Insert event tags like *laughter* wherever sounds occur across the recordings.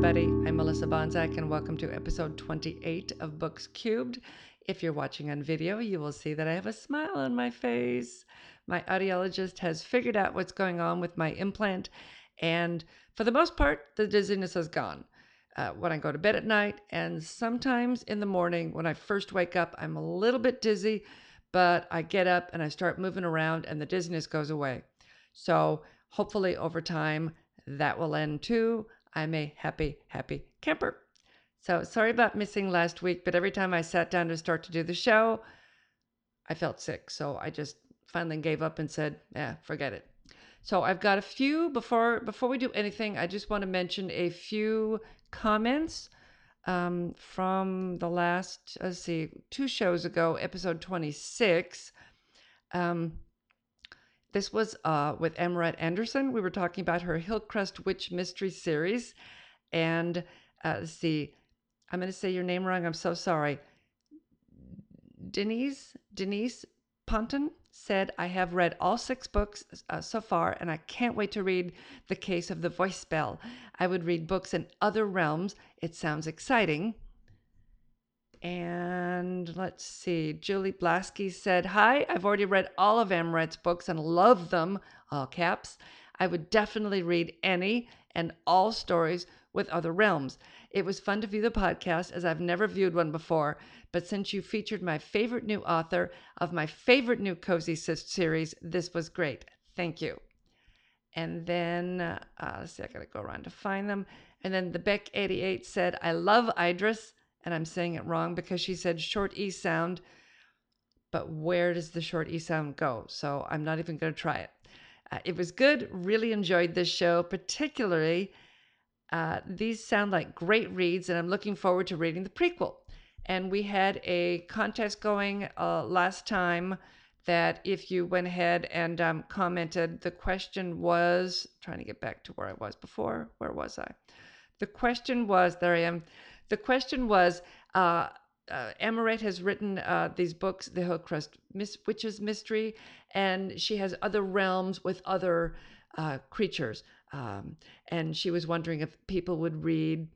everybody. I'm Melissa Banczak, and welcome to episode 28 of Books Cubed. If you're watching on video, you will see that I have a smile on my face. My audiologist has figured out what's going on with my implant, and for the most part, the dizziness is gone. Uh, when I go to bed at night, and sometimes in the morning when I first wake up, I'm a little bit dizzy, but I get up and I start moving around, and the dizziness goes away. So, hopefully, over time, that will end too. I'm a happy, happy camper. So sorry about missing last week, but every time I sat down to start to do the show, I felt sick. So I just finally gave up and said, yeah, forget it. So I've got a few before before we do anything. I just want to mention a few comments um, from the last let's see two shows ago, episode twenty six. Um, this was uh, with Amorette Anderson. We were talking about her Hillcrest Witch Mystery Series. And uh, let's see, I'm going to say your name wrong. I'm so sorry. Denise, Denise Ponton said, I have read all six books uh, so far, and I can't wait to read The Case of the Voice Spell. I would read books in other realms. It sounds exciting. And let's see, Julie Blasky said, Hi, I've already read all of Amorette's books and love them, all caps. I would definitely read any and all stories with other realms. It was fun to view the podcast as I've never viewed one before, but since you featured my favorite new author of my favorite new Cozy series, this was great. Thank you. And then, uh, let's see, I gotta go around to find them. And then the Beck88 said, I love Idris and I'm saying it wrong because she said short E sound, but where does the short E sound go? So I'm not even going to try it. Uh, it was good. Really enjoyed this show, particularly. Uh, these sound like great reads, and I'm looking forward to reading the prequel. And we had a contest going uh, last time that if you went ahead and um, commented, the question was trying to get back to where I was before. Where was I? The question was there I am. The question was uh, uh, Amorette has written uh, these books, The Hillcrest Miss Witches Mystery, and she has other realms with other uh, creatures. Um, and she was wondering if people would read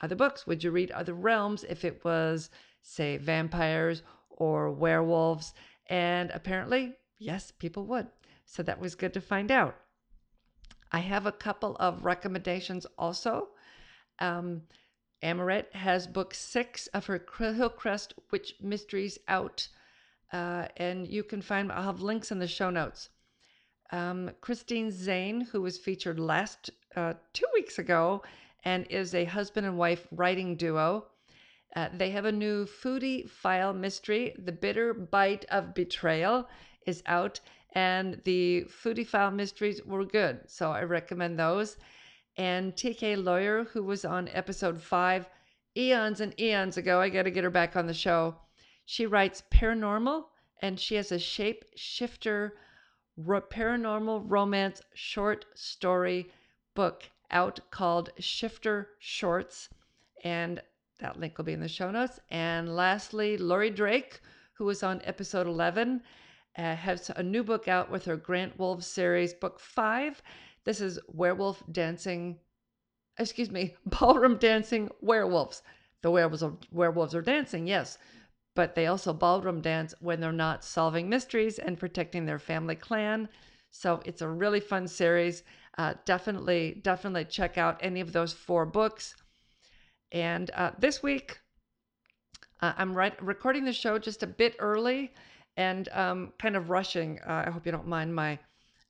other books. Would you read other realms if it was, say, vampires or werewolves? And apparently, yes, people would. So that was good to find out. I have a couple of recommendations also. Um, Amorette has book six of her Hillcrest Witch Mysteries out, uh, and you can find, I'll have links in the show notes. Um, Christine Zane, who was featured last uh, two weeks ago and is a husband and wife writing duo. Uh, they have a new foodie file mystery. The Bitter Bite of Betrayal is out, and the foodie file mysteries were good. So I recommend those and TK Lawyer, who was on episode five eons and eons ago. I got to get her back on the show. She writes paranormal and she has a shape shifter paranormal romance short story book out called Shifter Shorts. And that link will be in the show notes. And lastly, Lori Drake, who was on episode 11, uh, has a new book out with her Grant Wolves series, book five. This is werewolf dancing, excuse me, *laughs* ballroom dancing werewolves. The werewolves are, werewolves are dancing, yes, but they also ballroom dance when they're not solving mysteries and protecting their family clan. So it's a really fun series. Uh, definitely, definitely check out any of those four books. And uh, this week, uh, I'm right, recording the show just a bit early and um, kind of rushing. Uh, I hope you don't mind my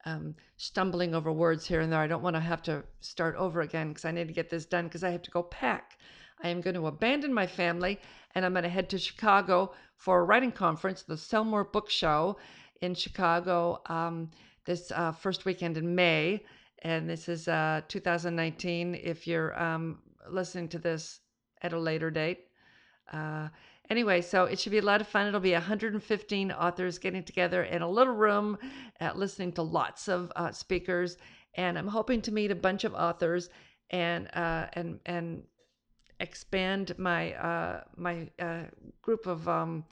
um, stumbling over words here and there. I don't want to have to start over again because I need to get this done because I have to go pack. I am going to abandon my family and I'm going to head to Chicago for a writing conference, the Sell More Book Show in Chicago um, this uh, first weekend in May. And this is uh, 2019 if you're um, listening to this at a later date. Uh, anyway, so it should be a lot of fun. It'll be 115 authors getting together in a little room, uh, listening to lots of uh, speakers, and I'm hoping to meet a bunch of authors and uh, and and expand my uh, my uh, group of, um,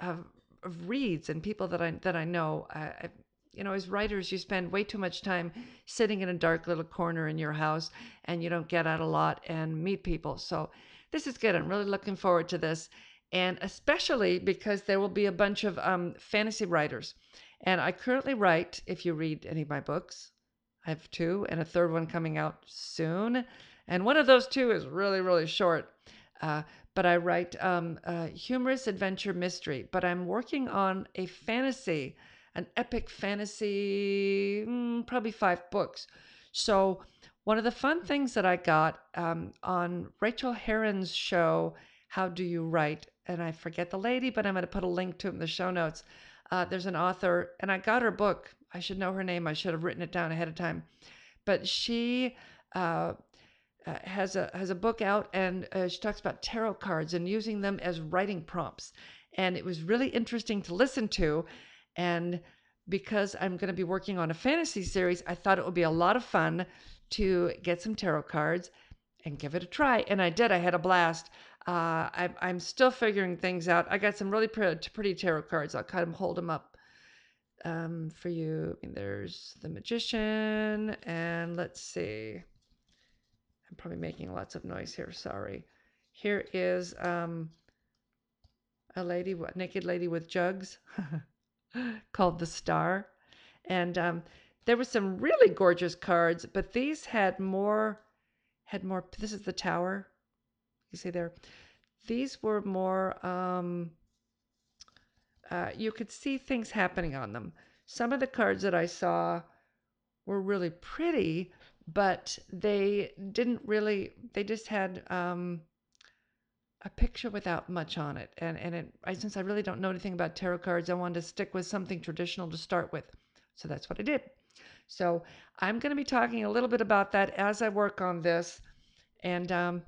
of, of reads and people that I that I know. I, you know, as writers, you spend way too much time sitting in a dark little corner in your house and you don't get out a lot and meet people. So this is good. I'm really looking forward to this. And especially because there will be a bunch of um, fantasy writers. And I currently write, if you read any of my books, I have two and a third one coming out soon. And one of those two is really, really short. Uh, but I write um, humorous adventure mystery. But I'm working on a fantasy, an epic fantasy, mm, probably five books. So one of the fun things that I got um, on Rachael Herron's show, How Do You Write? And I forget the lady, but I'm going to put a link to it in the show notes. Uh, there's an author, and I got her book. I should know her name. I should have written it down ahead of time. But she uh, uh, has a has a book out, and uh, she talks about tarot cards and using them as writing prompts. And it was really interesting to listen to. And because I'm going to be working on a fantasy series, I thought it would be a lot of fun to get some tarot cards and give it a try. And I did. I had a blast. Uh, I, I'm still figuring things out. I got some really pretty, pretty tarot cards. I'll kind of hold them up um, for you. there's the magician, and let's see. I'm probably making lots of noise here. Sorry. Here is um, a lady, a naked lady with jugs, *laughs* called the Star, and um, there were some really gorgeous cards, but these had more. Had more. This is the Tower. You see there. These were more. Um, uh, you could see things happening on them. Some of the cards that I saw were really pretty, but they didn't really they just had um, a picture without much on it and and it, I, since i really don't know anything about tarot cards i wanted to stick with something traditional to start with so that's what i did so i'm going to be talking a little bit about that as i work on this and um,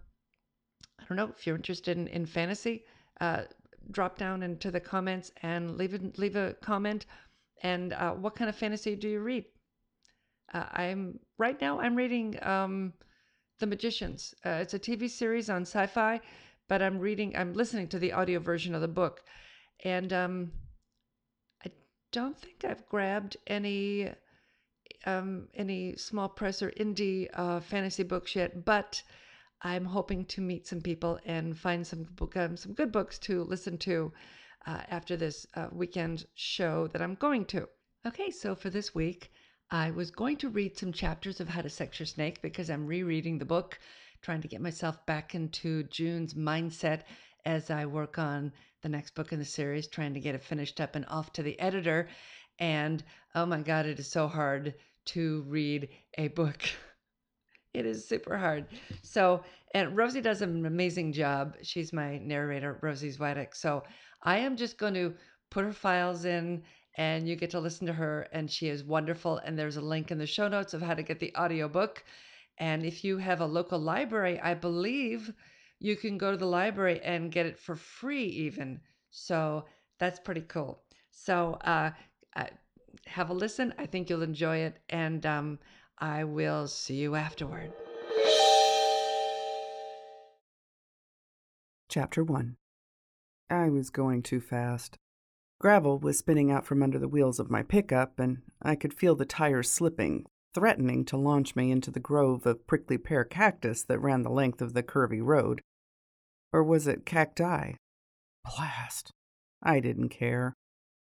i don't know if you're interested in, in fantasy uh, drop down into the comments and leave a, leave a comment and uh, what kind of fantasy do you read uh, I'm right now. I'm reading um, The Magicians. Uh, it's a TV series on Syfy, but I'm reading. I'm listening to the audio version of the book, and um, I don't think I've grabbed any um, any small press or indie uh, fantasy books yet, but I'm hoping to meet some people and find some um, some good books to listen to uh, after this uh, weekend show that I'm going to. Okay, so for this week, I was going to read some chapters of How to Sex Your Snake because I'm rereading the book, trying to get myself back into June's mindset as I work on the next book in the series, trying to get it finished up and off to the editor. And oh my God, it is so hard to read a book. *laughs* it is super hard. So, and Rosie does an amazing job. She's my narrator, Rosie Zwitek. So I am just going to put her files in and you get to listen to her and she is wonderful and there's a link in the show notes of how to get the audiobook and if you have a local library i believe you can go to the library and get it for free even so that's pretty cool so uh, uh, have a listen i think you'll enjoy it and um, i will see you afterward chapter 1 i was going too fast Gravel was spinning out from under the wheels of my pickup, and I could feel the tires slipping, threatening to launch me into the grove of prickly pear cactus that ran the length of the curvy road. Or was it cacti? Blast! I didn't care.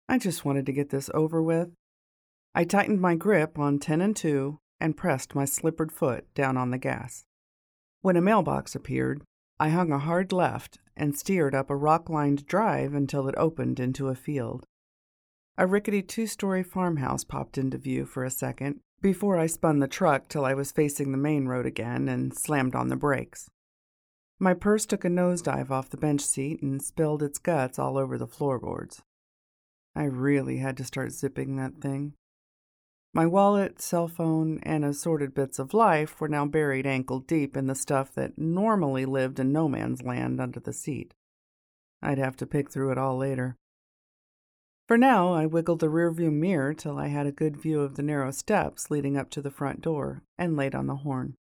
I just wanted to get this over with. I tightened my grip on 10 and 2 and pressed my slippered foot down on the gas. When a mailbox appeared, I hung a hard left and steered up a rock lined drive until it opened into a field. A rickety two story farmhouse popped into view for a second before I spun the truck till I was facing the main road again and slammed on the brakes. My purse took a nosedive off the bench seat and spilled its guts all over the floorboards. I really had to start zipping that thing. My wallet, cell phone, and assorted bits of life were now buried ankle deep in the stuff that normally lived in no man's land under the seat. I'd have to pick through it all later. For now, I wiggled the rearview mirror till I had a good view of the narrow steps leading up to the front door and laid on the horn.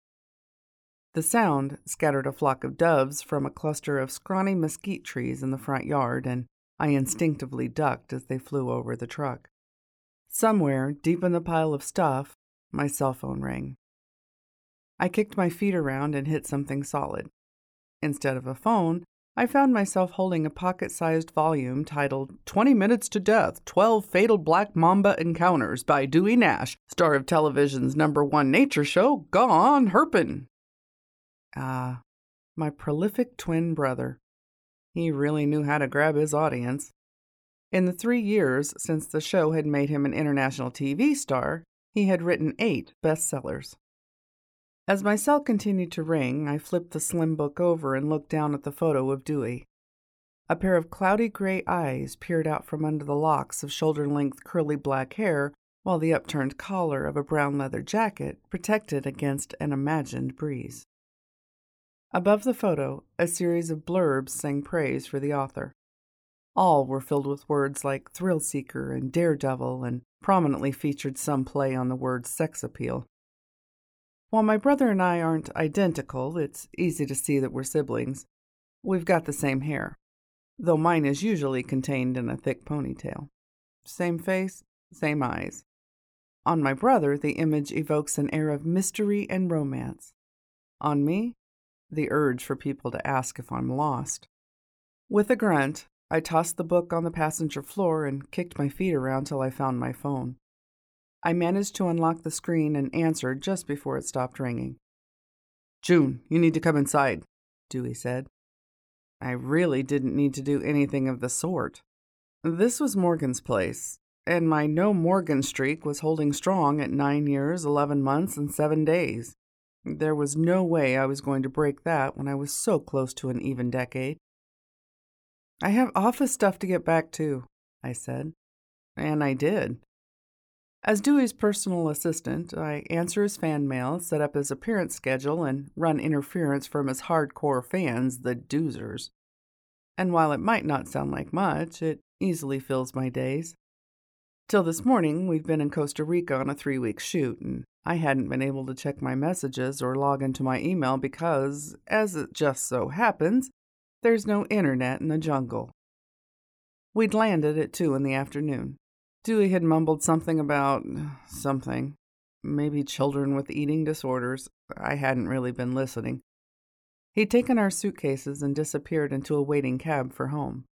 The sound scattered a flock of doves from a cluster of scrawny mesquite trees in the front yard, and I instinctively ducked as they flew over the truck. Somewhere, deep in the pile of stuff, my cell phone rang. I kicked my feet around and hit something solid. Instead of a phone, I found myself holding a pocket sized volume titled 20 Minutes to Death 12 Fatal Black Mamba Encounters by Dewey Nash, star of television's number one nature show, Gone Herpin. Ah, my prolific twin brother. He really knew how to grab his audience. In the three years since the show had made him an international TV star, he had written eight bestsellers. As my cell continued to ring, I flipped the slim book over and looked down at the photo of Dewey. A pair of cloudy gray eyes peered out from under the locks of shoulder length curly black hair, while the upturned collar of a brown leather jacket protected against an imagined breeze. Above the photo, a series of blurbs sang praise for the author. All were filled with words like thrill seeker and daredevil and prominently featured some play on the word sex appeal. While my brother and I aren't identical, it's easy to see that we're siblings. We've got the same hair, though mine is usually contained in a thick ponytail. Same face, same eyes. On my brother, the image evokes an air of mystery and romance. On me, the urge for people to ask if I'm lost. With a grunt, I tossed the book on the passenger floor and kicked my feet around till I found my phone. I managed to unlock the screen and answered just before it stopped ringing. June, you need to come inside, Dewey said. I really didn't need to do anything of the sort. This was Morgan's place, and my no Morgan streak was holding strong at nine years, eleven months, and seven days. There was no way I was going to break that when I was so close to an even decade. I have office stuff to get back to, I said. And I did. As Dewey's personal assistant, I answer his fan mail, set up his appearance schedule, and run interference from his hardcore fans, the Doozers. And while it might not sound like much, it easily fills my days. Till this morning, we'd been in Costa Rica on a three week shoot, and I hadn't been able to check my messages or log into my email because, as it just so happens, there's no internet in the jungle. We'd landed at two in the afternoon. Dewey had mumbled something about *sighs* something. Maybe children with eating disorders. I hadn't really been listening. He'd taken our suitcases and disappeared into a waiting cab for home.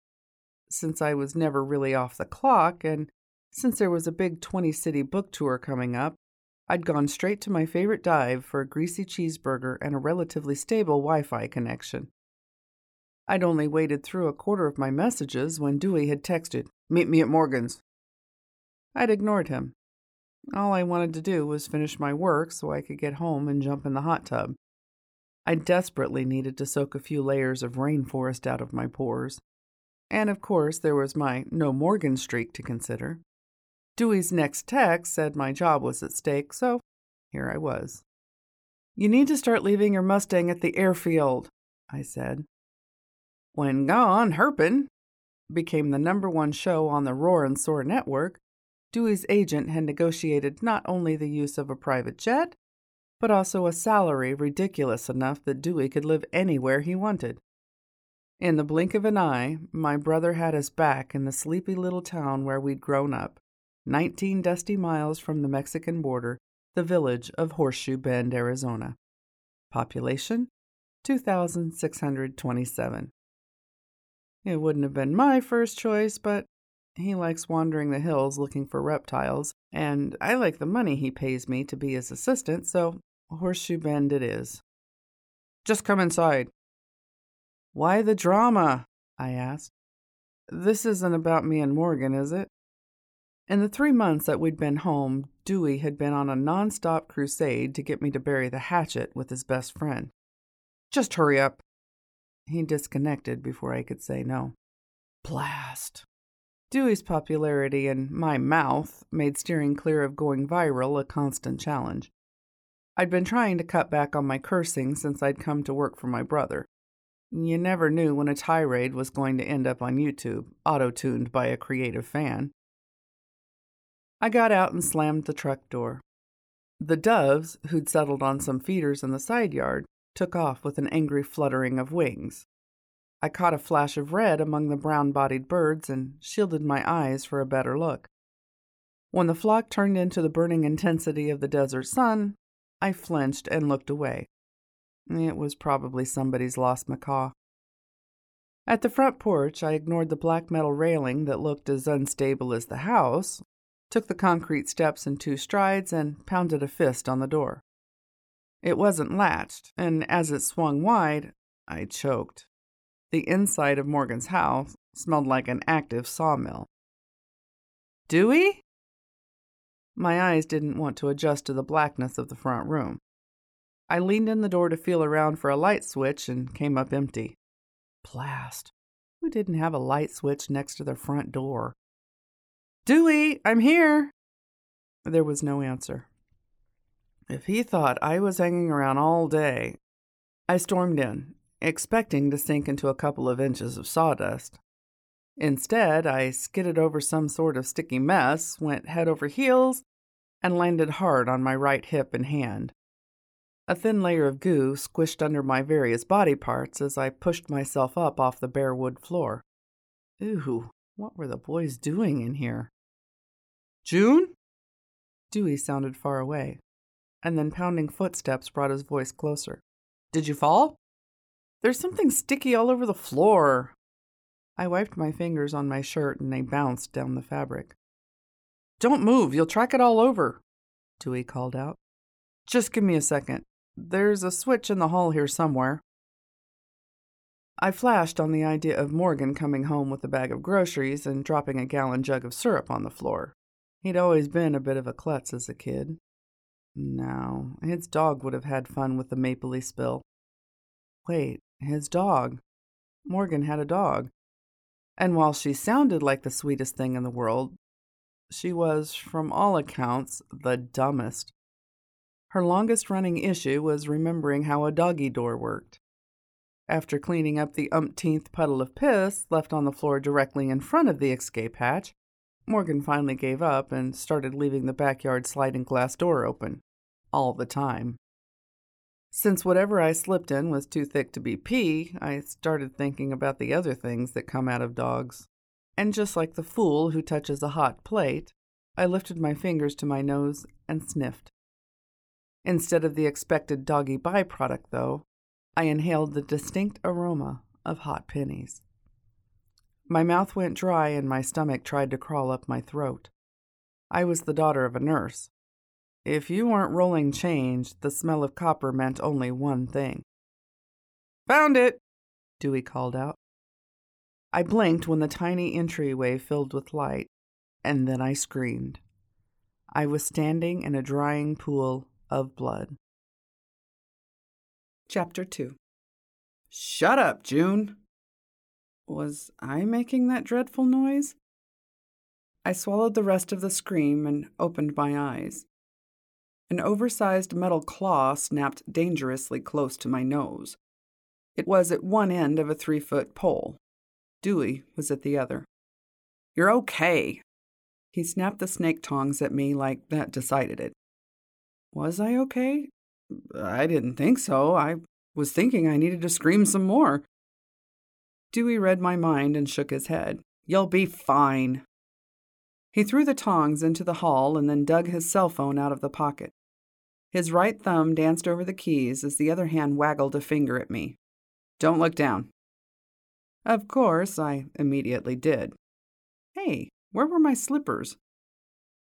Since I was never really off the clock, and since there was a big 20 city book tour coming up, I'd gone straight to my favorite dive for a greasy cheeseburger and a relatively stable Wi Fi connection. I'd only waded through a quarter of my messages when Dewey had texted, Meet me at Morgan's. I'd ignored him. All I wanted to do was finish my work so I could get home and jump in the hot tub. I desperately needed to soak a few layers of rainforest out of my pores. And of course, there was my no Morgan streak to consider. Dewey's next text said my job was at stake, so here I was. You need to start leaving your Mustang at the airfield, I said. When Gone Herpin became the number one show on the Roar and Soar network, Dewey's agent had negotiated not only the use of a private jet, but also a salary ridiculous enough that Dewey could live anywhere he wanted. In the blink of an eye, my brother had us back in the sleepy little town where we'd grown up, 19 dusty miles from the Mexican border, the village of Horseshoe Bend, Arizona. Population 2,627. It wouldn't have been my first choice, but he likes wandering the hills looking for reptiles, and I like the money he pays me to be his assistant, so Horseshoe Bend it is. Just come inside. Why the drama? I asked. This isn't about me and Morgan, is it? In the three months that we'd been home, Dewey had been on a non-stop crusade to get me to bury the hatchet with his best friend. Just hurry up. He disconnected before I could say no. Blast. Dewey's popularity and my mouth made steering clear of going viral a constant challenge. I'd been trying to cut back on my cursing since I'd come to work for my brother. You never knew when a tirade was going to end up on YouTube, auto tuned by a creative fan. I got out and slammed the truck door. The doves, who'd settled on some feeders in the side yard, took off with an angry fluttering of wings, I caught a flash of red among the brown bodied birds and shielded my eyes for a better look. When the flock turned into the burning intensity of the desert sun, I flinched and looked away. It was probably somebody's lost macaw. At the front porch, I ignored the black metal railing that looked as unstable as the house, took the concrete steps in two strides, and pounded a fist on the door. It wasn't latched, and as it swung wide, I choked. The inside of Morgan's house smelled like an active sawmill. Dewey? My eyes didn't want to adjust to the blackness of the front room. I leaned in the door to feel around for a light switch and came up empty. Blast. Who didn't have a light switch next to their front door? Dewey, I'm here. There was no answer. If he thought I was hanging around all day, I stormed in, expecting to sink into a couple of inches of sawdust. Instead, I skidded over some sort of sticky mess, went head over heels, and landed hard on my right hip and hand. A thin layer of goo squished under my various body parts as I pushed myself up off the bare wood floor. Ooh, what were the boys doing in here? June? Dewey sounded far away, and then pounding footsteps brought his voice closer. Did you fall? There's something sticky all over the floor. I wiped my fingers on my shirt and they bounced down the fabric. Don't move, you'll track it all over, Dewey called out. Just give me a second. There's a switch in the hall here somewhere. I flashed on the idea of Morgan coming home with a bag of groceries and dropping a gallon jug of syrup on the floor. He'd always been a bit of a klutz as a kid. No, his dog would have had fun with the mapley spill. Wait, his dog. Morgan had a dog. And while she sounded like the sweetest thing in the world, she was, from all accounts, the dumbest. Her longest running issue was remembering how a doggy door worked. After cleaning up the umpteenth puddle of piss left on the floor directly in front of the escape hatch, Morgan finally gave up and started leaving the backyard sliding glass door open. All the time. Since whatever I slipped in was too thick to be pee, I started thinking about the other things that come out of dogs. And just like the fool who touches a hot plate, I lifted my fingers to my nose and sniffed. Instead of the expected doggy byproduct, though, I inhaled the distinct aroma of hot pennies. My mouth went dry and my stomach tried to crawl up my throat. I was the daughter of a nurse. If you weren't rolling change, the smell of copper meant only one thing. Found it! Dewey called out. I blinked when the tiny entryway filled with light, and then I screamed. I was standing in a drying pool of blood. Chapter 2 Shut up, June! Was I making that dreadful noise? I swallowed the rest of the scream and opened my eyes. An oversized metal claw snapped dangerously close to my nose. It was at one end of a three foot pole. Dewey was at the other. You're okay. He snapped the snake tongs at me like that decided it. Was I okay? I didn't think so. I was thinking I needed to scream some more. Dewey read my mind and shook his head. You'll be fine. He threw the tongs into the hall and then dug his cell phone out of the pocket. His right thumb danced over the keys as the other hand waggled a finger at me. Don't look down. Of course, I immediately did. Hey, where were my slippers?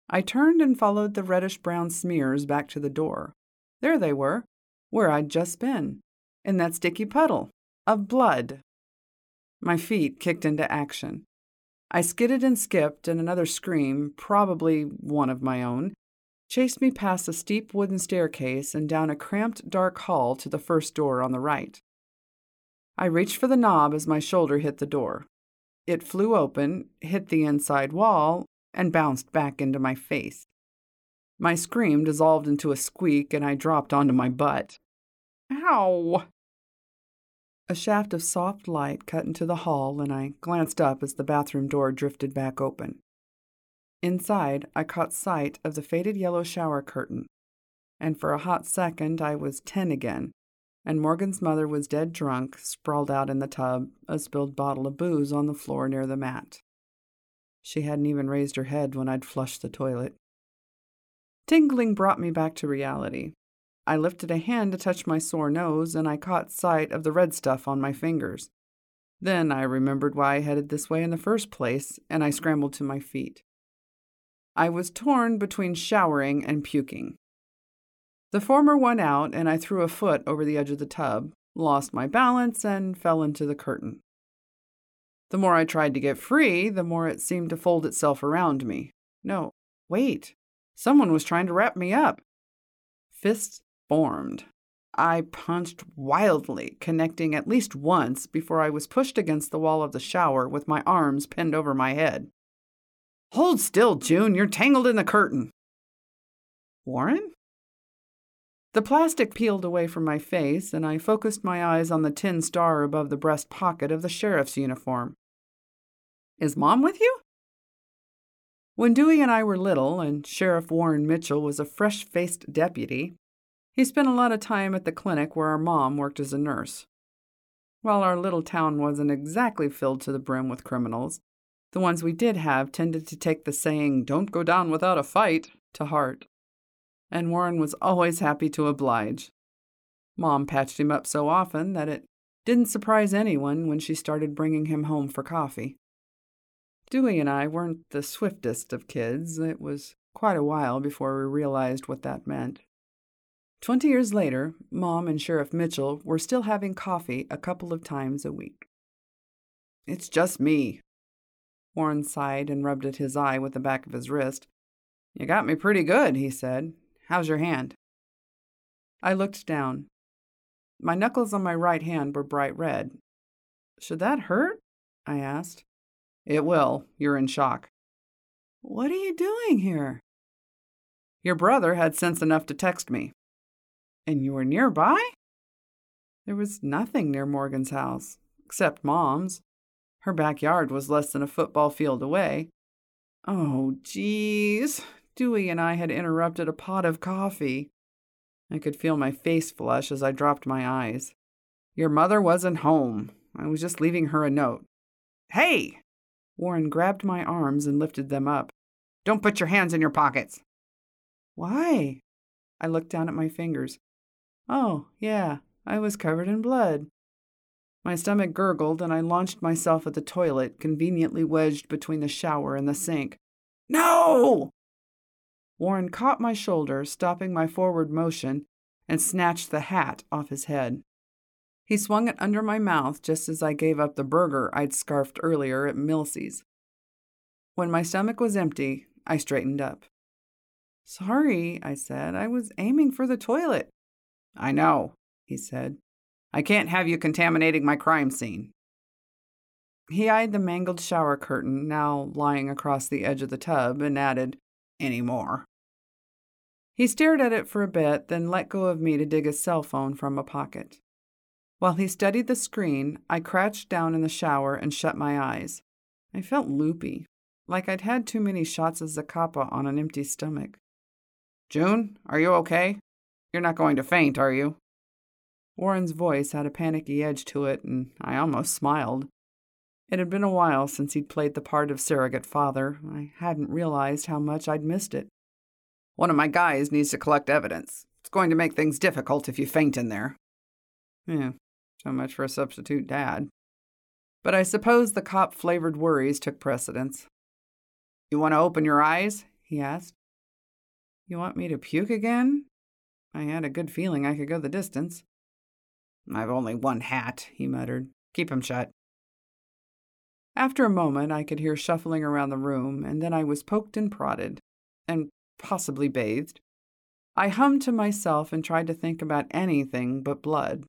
I turned and followed the reddish brown smears back to the door. There they were, where I'd just been, in that sticky puddle of blood. My feet kicked into action. I skidded and skipped, and another scream, probably one of my own, chased me past a steep wooden staircase and down a cramped dark hall to the first door on the right. I reached for the knob as my shoulder hit the door. It flew open, hit the inside wall, and bounced back into my face. My scream dissolved into a squeak and I dropped onto my butt. Ow! A shaft of soft light cut into the hall, and I glanced up as the bathroom door drifted back open. Inside, I caught sight of the faded yellow shower curtain, and for a hot second I was ten again, and Morgan's mother was dead drunk, sprawled out in the tub, a spilled bottle of booze on the floor near the mat. She hadn't even raised her head when I'd flushed the toilet. Tingling brought me back to reality. I lifted a hand to touch my sore nose, and I caught sight of the red stuff on my fingers. Then I remembered why I headed this way in the first place, and I scrambled to my feet. I was torn between showering and puking. The former won out, and I threw a foot over the edge of the tub, lost my balance, and fell into the curtain. The more I tried to get free, the more it seemed to fold itself around me. No, wait. Someone was trying to wrap me up. Fists formed. I punched wildly, connecting at least once before I was pushed against the wall of the shower with my arms pinned over my head. Hold still, June, you're tangled in the curtain. Warren? The plastic peeled away from my face, and I focused my eyes on the tin star above the breast pocket of the sheriff's uniform. Is Mom with you? When Dewey and I were little, and Sheriff Warren Mitchell was a fresh faced deputy, he spent a lot of time at the clinic where our mom worked as a nurse. While our little town wasn't exactly filled to the brim with criminals, the ones we did have tended to take the saying, don't go down without a fight, to heart and Warren was always happy to oblige. Mom patched him up so often that it didn't surprise anyone when she started bringing him home for coffee. Dewey and I weren't the swiftest of kids. It was quite a while before we realized what that meant. Twenty years later, Mom and Sheriff Mitchell were still having coffee a couple of times a week. It's just me. Warren sighed and rubbed at his eye with the back of his wrist. You got me pretty good, he said. How's your hand? I looked down. My knuckles on my right hand were bright red. Should that hurt? I asked. It will. You're in shock. What are you doing here? Your brother had sense enough to text me. And you were nearby? There was nothing near Morgan's house, except Mom's. Her backyard was less than a football field away. Oh, geez. Dewey and I had interrupted a pot of coffee. I could feel my face flush as I dropped my eyes. Your mother wasn't home. I was just leaving her a note. Hey! Warren grabbed my arms and lifted them up. Don't put your hands in your pockets. Why? I looked down at my fingers. Oh, yeah, I was covered in blood. My stomach gurgled, and I launched myself at the toilet, conveniently wedged between the shower and the sink. No! Warren caught my shoulder, stopping my forward motion, and snatched the hat off his head. He swung it under my mouth just as I gave up the burger I'd scarfed earlier at Milsey's. When my stomach was empty, I straightened up. Sorry, I said. I was aiming for the toilet. I know, he said. I can't have you contaminating my crime scene. He eyed the mangled shower curtain now lying across the edge of the tub and added, Any more. He stared at it for a bit, then let go of me to dig his cell phone from a pocket. While he studied the screen, I crouched down in the shower and shut my eyes. I felt loopy, like I'd had too many shots of Zacapa on an empty stomach. June, are you okay? You're not going to faint, are you? Warren's voice had a panicky edge to it, and I almost smiled. It had been a while since he'd played the part of surrogate father. I hadn't realized how much I'd missed it. One of my guys needs to collect evidence. It's going to make things difficult if you faint in there. Yeah, so much for a substitute dad. But I suppose the cop flavored worries took precedence. You want to open your eyes? he asked. You want me to puke again? I had a good feeling I could go the distance. I've only one hat, he muttered. Keep him shut. After a moment, I could hear shuffling around the room, and then I was poked and prodded, and possibly bathed. I hummed to myself and tried to think about anything but blood.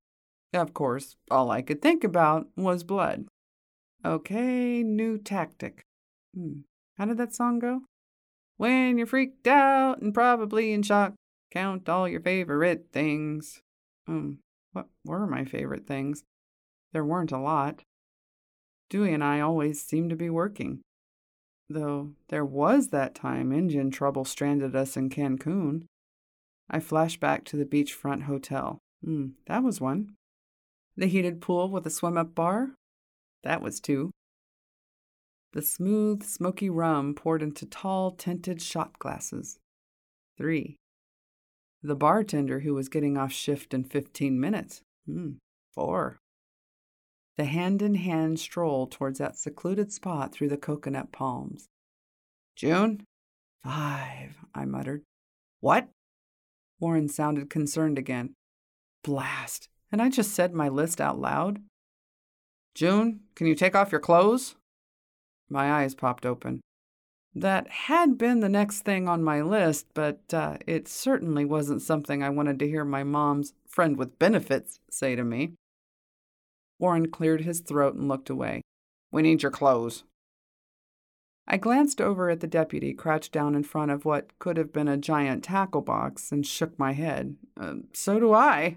Of course, all I could think about was blood. Okay, new tactic. Hmm. How did that song go? When you're freaked out and probably in shock, count all your favorite things. Hmm. What were my favorite things? There weren't a lot. Dewey and I always seemed to be working. Though there was that time engine trouble stranded us in Cancun. I flashed back to the beachfront hotel. Hmm, that was one. The heated pool with a swim up bar? That was two. The smooth, smoky rum poured into tall, tinted shot glasses. Three. The bartender who was getting off shift in 15 minutes. Hmm. Four. The hand in hand stroll towards that secluded spot through the coconut palms. June? Five, I muttered. What? Warren sounded concerned again. Blast. And I just said my list out loud? June, can you take off your clothes? My eyes popped open. That had been the next thing on my list, but uh, it certainly wasn't something I wanted to hear my mom's friend with benefits say to me. Warren cleared his throat and looked away. We need your clothes. I glanced over at the deputy crouched down in front of what could have been a giant tackle box and shook my head. Uh, so do I.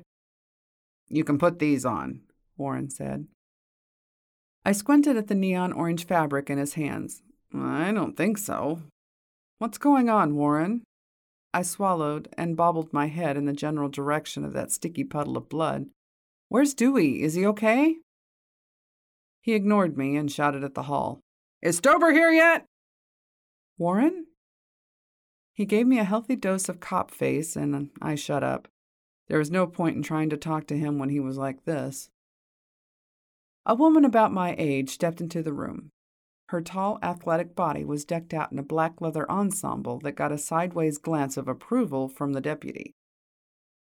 You can put these on, Warren said. I squinted at the neon orange fabric in his hands. I don't think so. What's going on, Warren? I swallowed and bobbled my head in the general direction of that sticky puddle of blood. Where's Dewey? Is he okay? He ignored me and shouted at the hall. Is Stober here yet? Warren? He gave me a healthy dose of cop face, and I shut up. There was no point in trying to talk to him when he was like this. A woman about my age stepped into the room. Her tall, athletic body was decked out in a black leather ensemble that got a sideways glance of approval from the deputy.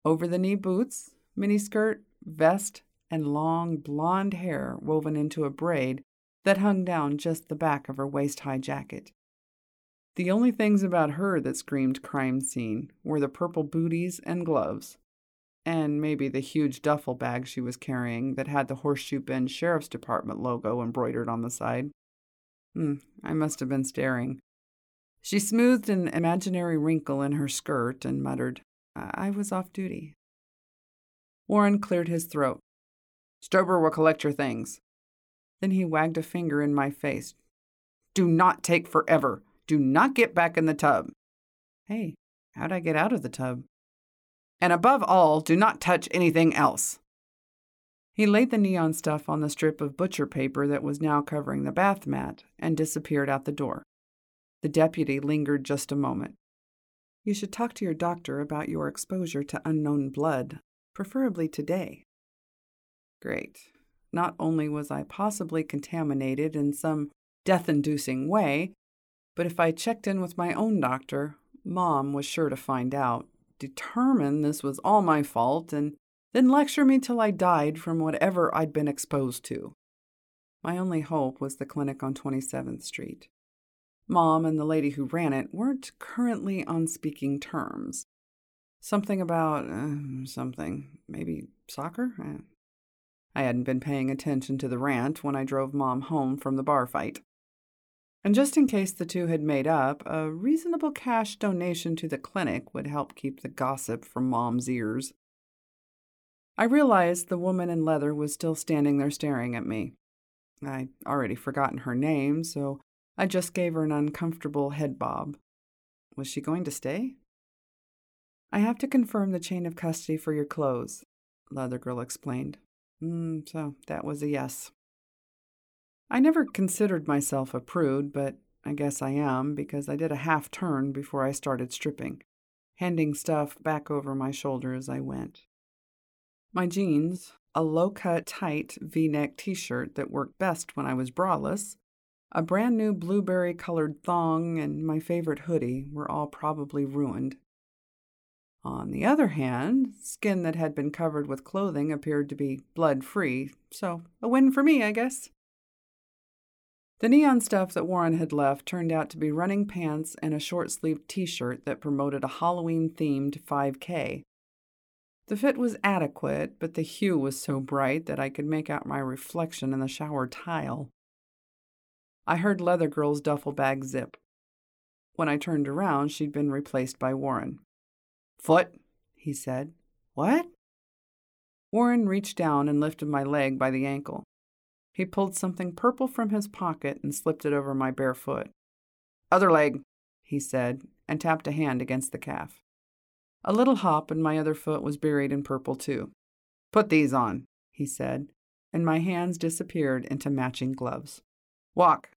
Over the knee boots, miniskirt, vest, and long blonde hair woven into a braid that hung down just the back of her waist high jacket. The only things about her that screamed crime scene were the purple booties and gloves, and maybe the huge duffel bag she was carrying that had the Horseshoe Bend Sheriff's Department logo embroidered on the side. Hmm, I must have been staring. She smoothed an imaginary wrinkle in her skirt and muttered, I was off duty. Warren cleared his throat. Stober will collect your things. Then he wagged a finger in my face. Do not take forever. Do not get back in the tub. Hey, how'd I get out of the tub? And above all, do not touch anything else. He laid the neon stuff on the strip of butcher paper that was now covering the bath mat and disappeared out the door. The deputy lingered just a moment. You should talk to your doctor about your exposure to unknown blood, preferably today. Great. Not only was I possibly contaminated in some death inducing way, but if I checked in with my own doctor, Mom was sure to find out, determine this was all my fault, and then lecture me till I died from whatever I'd been exposed to. My only hope was the clinic on 27th Street. Mom and the lady who ran it weren't currently on speaking terms. Something about uh, something, maybe soccer? I hadn't been paying attention to the rant when I drove Mom home from the bar fight. And just in case the two had made up, a reasonable cash donation to the clinic would help keep the gossip from Mom's ears. I realized the woman in leather was still standing there staring at me. I'd already forgotten her name, so I just gave her an uncomfortable head bob. Was she going to stay? I have to confirm the chain of custody for your clothes, Leather Girl explained. Mm, so that was a yes. I never considered myself a prude, but I guess I am because I did a half turn before I started stripping, handing stuff back over my shoulder as I went. My jeans, a low cut, tight v neck t shirt that worked best when I was braless, a brand new blueberry colored thong, and my favorite hoodie were all probably ruined. On the other hand, skin that had been covered with clothing appeared to be blood free, so a win for me, I guess. The neon stuff that Warren had left turned out to be running pants and a short sleeved t shirt that promoted a Halloween themed 5K. The fit was adequate, but the hue was so bright that I could make out my reflection in the shower tile. I heard Leather Girl's duffel bag zip. When I turned around, she'd been replaced by Warren. Foot, he said. What? Warren reached down and lifted my leg by the ankle. He pulled something purple from his pocket and slipped it over my bare foot. Other leg, he said, and tapped a hand against the calf. A little hop and my other foot was buried in purple too. Put these on, he said, and my hands disappeared into matching gloves. Walk.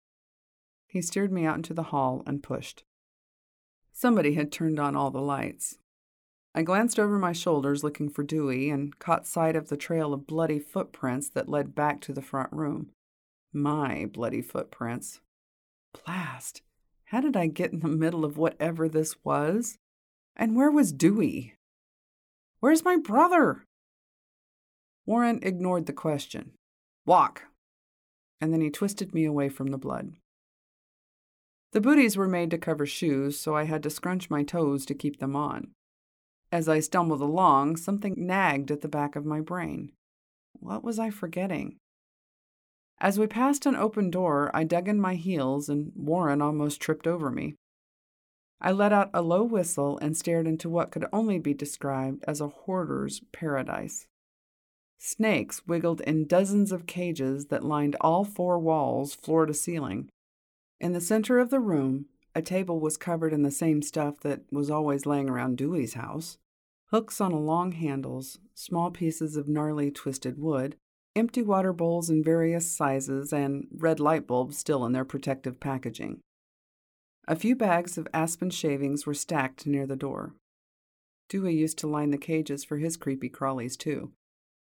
He steered me out into the hall and pushed. Somebody had turned on all the lights. I glanced over my shoulders looking for Dewey and caught sight of the trail of bloody footprints that led back to the front room. My bloody footprints. Blast! How did I get in the middle of whatever this was? And where was Dewey? Where's my brother? Warren ignored the question. Walk! And then he twisted me away from the blood. The booties were made to cover shoes, so I had to scrunch my toes to keep them on. As I stumbled along, something nagged at the back of my brain. What was I forgetting? As we passed an open door, I dug in my heels, and Warren almost tripped over me. I let out a low whistle and stared into what could only be described as a hoarder's paradise. Snakes wiggled in dozens of cages that lined all four walls, floor to ceiling. In the center of the room, a table was covered in the same stuff that was always laying around Dewey's house hooks on long handles, small pieces of gnarly twisted wood, empty water bowls in various sizes, and red light bulbs still in their protective packaging. A few bags of aspen shavings were stacked near the door. Dewey used to line the cages for his creepy crawlies, too.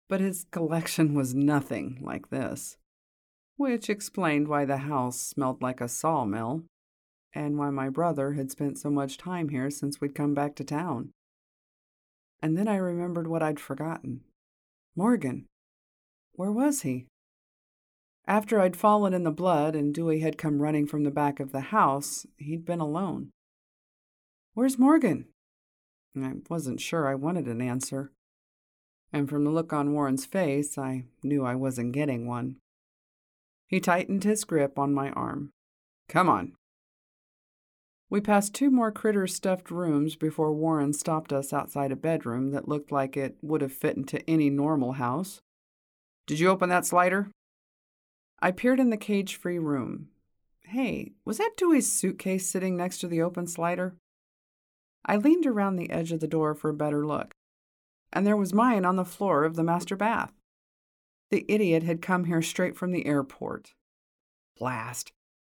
But his *laughs* collection was nothing like this, which explained why the house smelled like a sawmill and why my brother had spent so much time here since we'd come back to town. And then I remembered what I'd forgotten Morgan. Where was he? After I'd fallen in the blood and Dewey had come running from the back of the house, he'd been alone. Where's Morgan? I wasn't sure I wanted an answer. And from the look on Warren's face, I knew I wasn't getting one. He tightened his grip on my arm. Come on. We passed two more critter stuffed rooms before Warren stopped us outside a bedroom that looked like it would have fit into any normal house. Did you open that slider? I peered in the cage free room. Hey, was that Dewey's suitcase sitting next to the open slider? I leaned around the edge of the door for a better look, and there was mine on the floor of the master bath. The idiot had come here straight from the airport. Blast.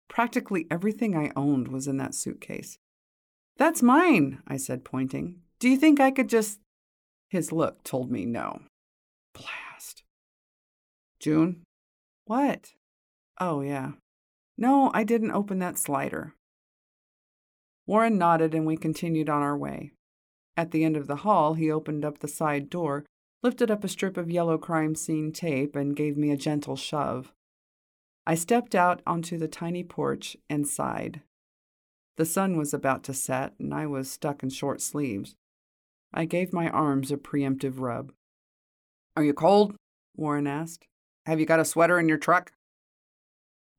Practically everything I owned was in that suitcase. That's mine, I said, pointing. Do you think I could just. His look told me no. Blast. June? What? Oh, yeah. No, I didn't open that slider. Warren nodded and we continued on our way. At the end of the hall, he opened up the side door, lifted up a strip of yellow crime scene tape, and gave me a gentle shove. I stepped out onto the tiny porch and sighed. The sun was about to set, and I was stuck in short sleeves. I gave my arms a preemptive rub. Are you cold? Warren asked. Have you got a sweater in your truck?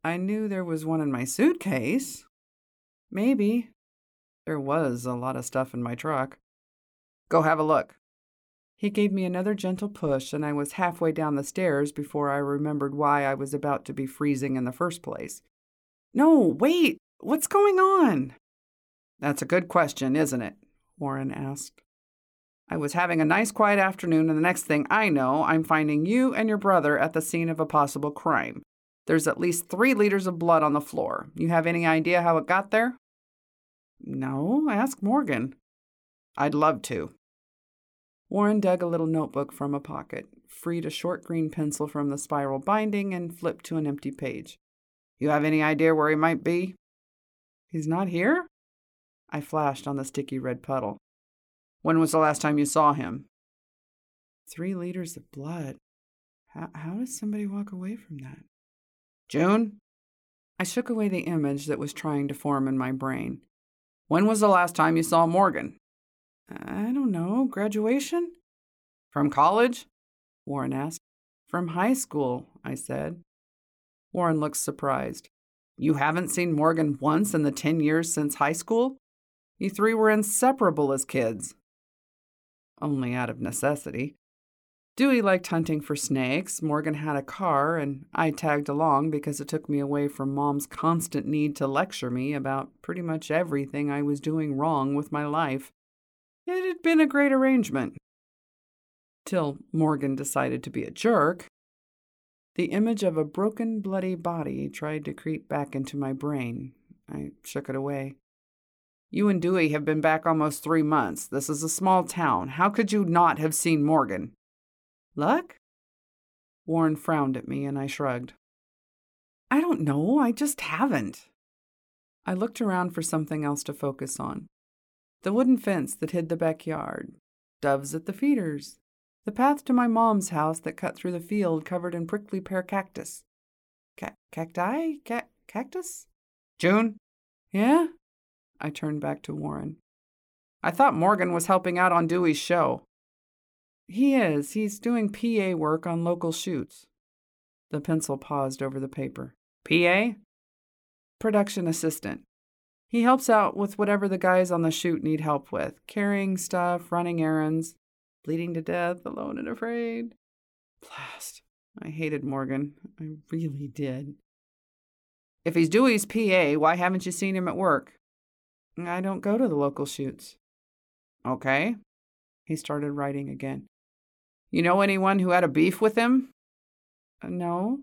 I knew there was one in my suitcase. Maybe. There was a lot of stuff in my truck. Go have a look. He gave me another gentle push, and I was halfway down the stairs before I remembered why I was about to be freezing in the first place. No, wait! What's going on? That's a good question, isn't it? Warren asked. I was having a nice quiet afternoon, and the next thing I know, I'm finding you and your brother at the scene of a possible crime. There's at least three liters of blood on the floor. You have any idea how it got there? No, ask Morgan. I'd love to. Warren dug a little notebook from a pocket, freed a short green pencil from the spiral binding, and flipped to an empty page. You have any idea where he might be? He's not here? I flashed on the sticky red puddle. When was the last time you saw him? Three liters of blood. How, how does somebody walk away from that? June? I shook away the image that was trying to form in my brain. When was the last time you saw Morgan? I don't know. Graduation? From college? Warren asked. From high school, I said. Warren looked surprised. You haven't seen Morgan once in the ten years since high school? You three were inseparable as kids. Only out of necessity. Dewey liked hunting for snakes, Morgan had a car, and I tagged along because it took me away from Mom's constant need to lecture me about pretty much everything I was doing wrong with my life. It had been a great arrangement. Till Morgan decided to be a jerk. The image of a broken, bloody body tried to creep back into my brain. I shook it away. You and Dewey have been back almost three months. This is a small town. How could you not have seen Morgan? Luck? Warren frowned at me and I shrugged. I don't know. I just haven't. I looked around for something else to focus on. The wooden fence that hid the backyard, doves at the feeders, the path to my mom's house that cut through the field covered in prickly pear cactus. Ca- cacti? Ca- cactus? June? Yeah? I turned back to Warren. I thought Morgan was helping out on Dewey's show. He is. He's doing PA work on local shoots. The pencil paused over the paper. PA? Production assistant. He helps out with whatever the guys on the shoot need help with carrying stuff, running errands, bleeding to death, alone and afraid. Blast. I hated Morgan. I really did. If he's Dewey's PA, why haven't you seen him at work? I don't go to the local shoots. Okay. He started writing again. You know anyone who had a beef with him? Uh, no.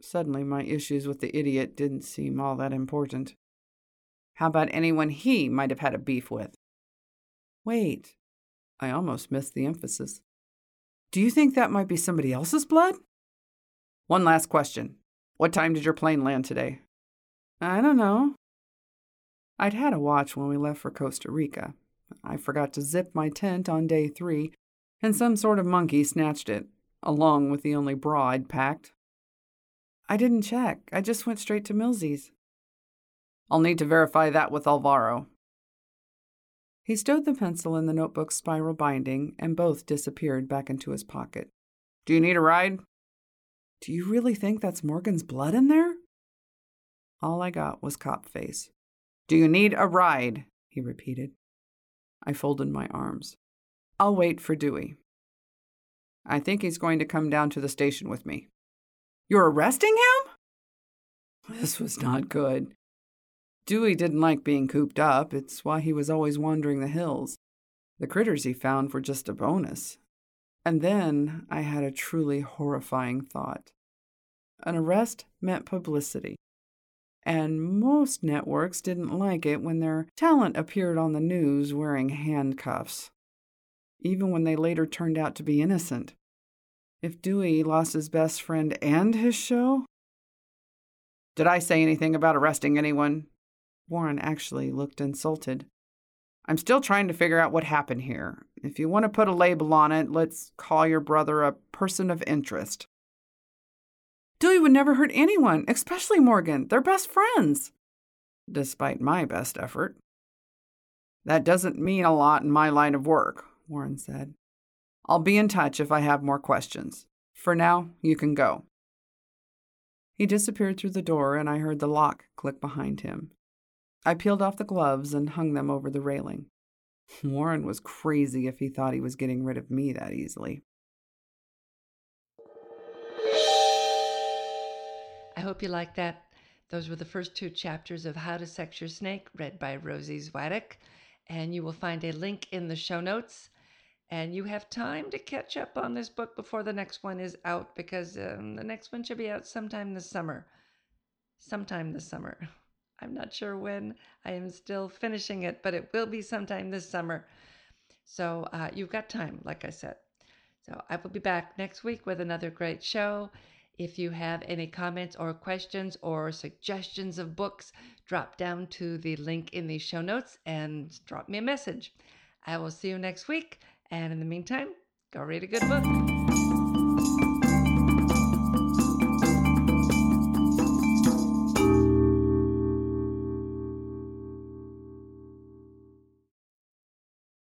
Suddenly, my issues with the idiot didn't seem all that important. How about anyone he might have had a beef with? Wait. I almost missed the emphasis. Do you think that might be somebody else's blood? One last question. What time did your plane land today? I don't know. I'd had a watch when we left for Costa Rica. I forgot to zip my tent on day three, and some sort of monkey snatched it, along with the only bra I'd packed. I didn't check. I just went straight to Millsy's. I'll need to verify that with Alvaro. He stowed the pencil in the notebook's spiral binding, and both disappeared back into his pocket. Do you need a ride? Do you really think that's Morgan's blood in there? All I got was cop face. Do you need a ride? he repeated. I folded my arms. I'll wait for Dewey. I think he's going to come down to the station with me. You're arresting him? This was not good. Dewey didn't like being cooped up. It's why he was always wandering the hills. The critters he found were just a bonus. And then I had a truly horrifying thought. An arrest meant publicity. And most networks didn't like it when their talent appeared on the news wearing handcuffs, even when they later turned out to be innocent. If Dewey lost his best friend and his show? Did I say anything about arresting anyone? Warren actually looked insulted. I'm still trying to figure out what happened here. If you want to put a label on it, let's call your brother a person of interest. Dewey would never hurt anyone, especially Morgan. They're best friends. Despite my best effort. That doesn't mean a lot in my line of work, Warren said. I'll be in touch if I have more questions. For now, you can go. He disappeared through the door, and I heard the lock click behind him. I peeled off the gloves and hung them over the railing. *laughs* Warren was crazy if he thought he was getting rid of me that easily. I hope you liked that. Those were the first two chapters of How to Sex Your Snake, read by Rosie Zwadek. And you will find a link in the show notes. And you have time to catch up on this book before the next one is out because um, the next one should be out sometime this summer. Sometime this summer. *laughs* I'm not sure when. I am still finishing it, but it will be sometime this summer. So uh, you've got time, like I said. So I will be back next week with another great show. If you have any comments or questions or suggestions of books, drop down to the link in the show notes and drop me a message. I will see you next week. And in the meantime, go read a good book.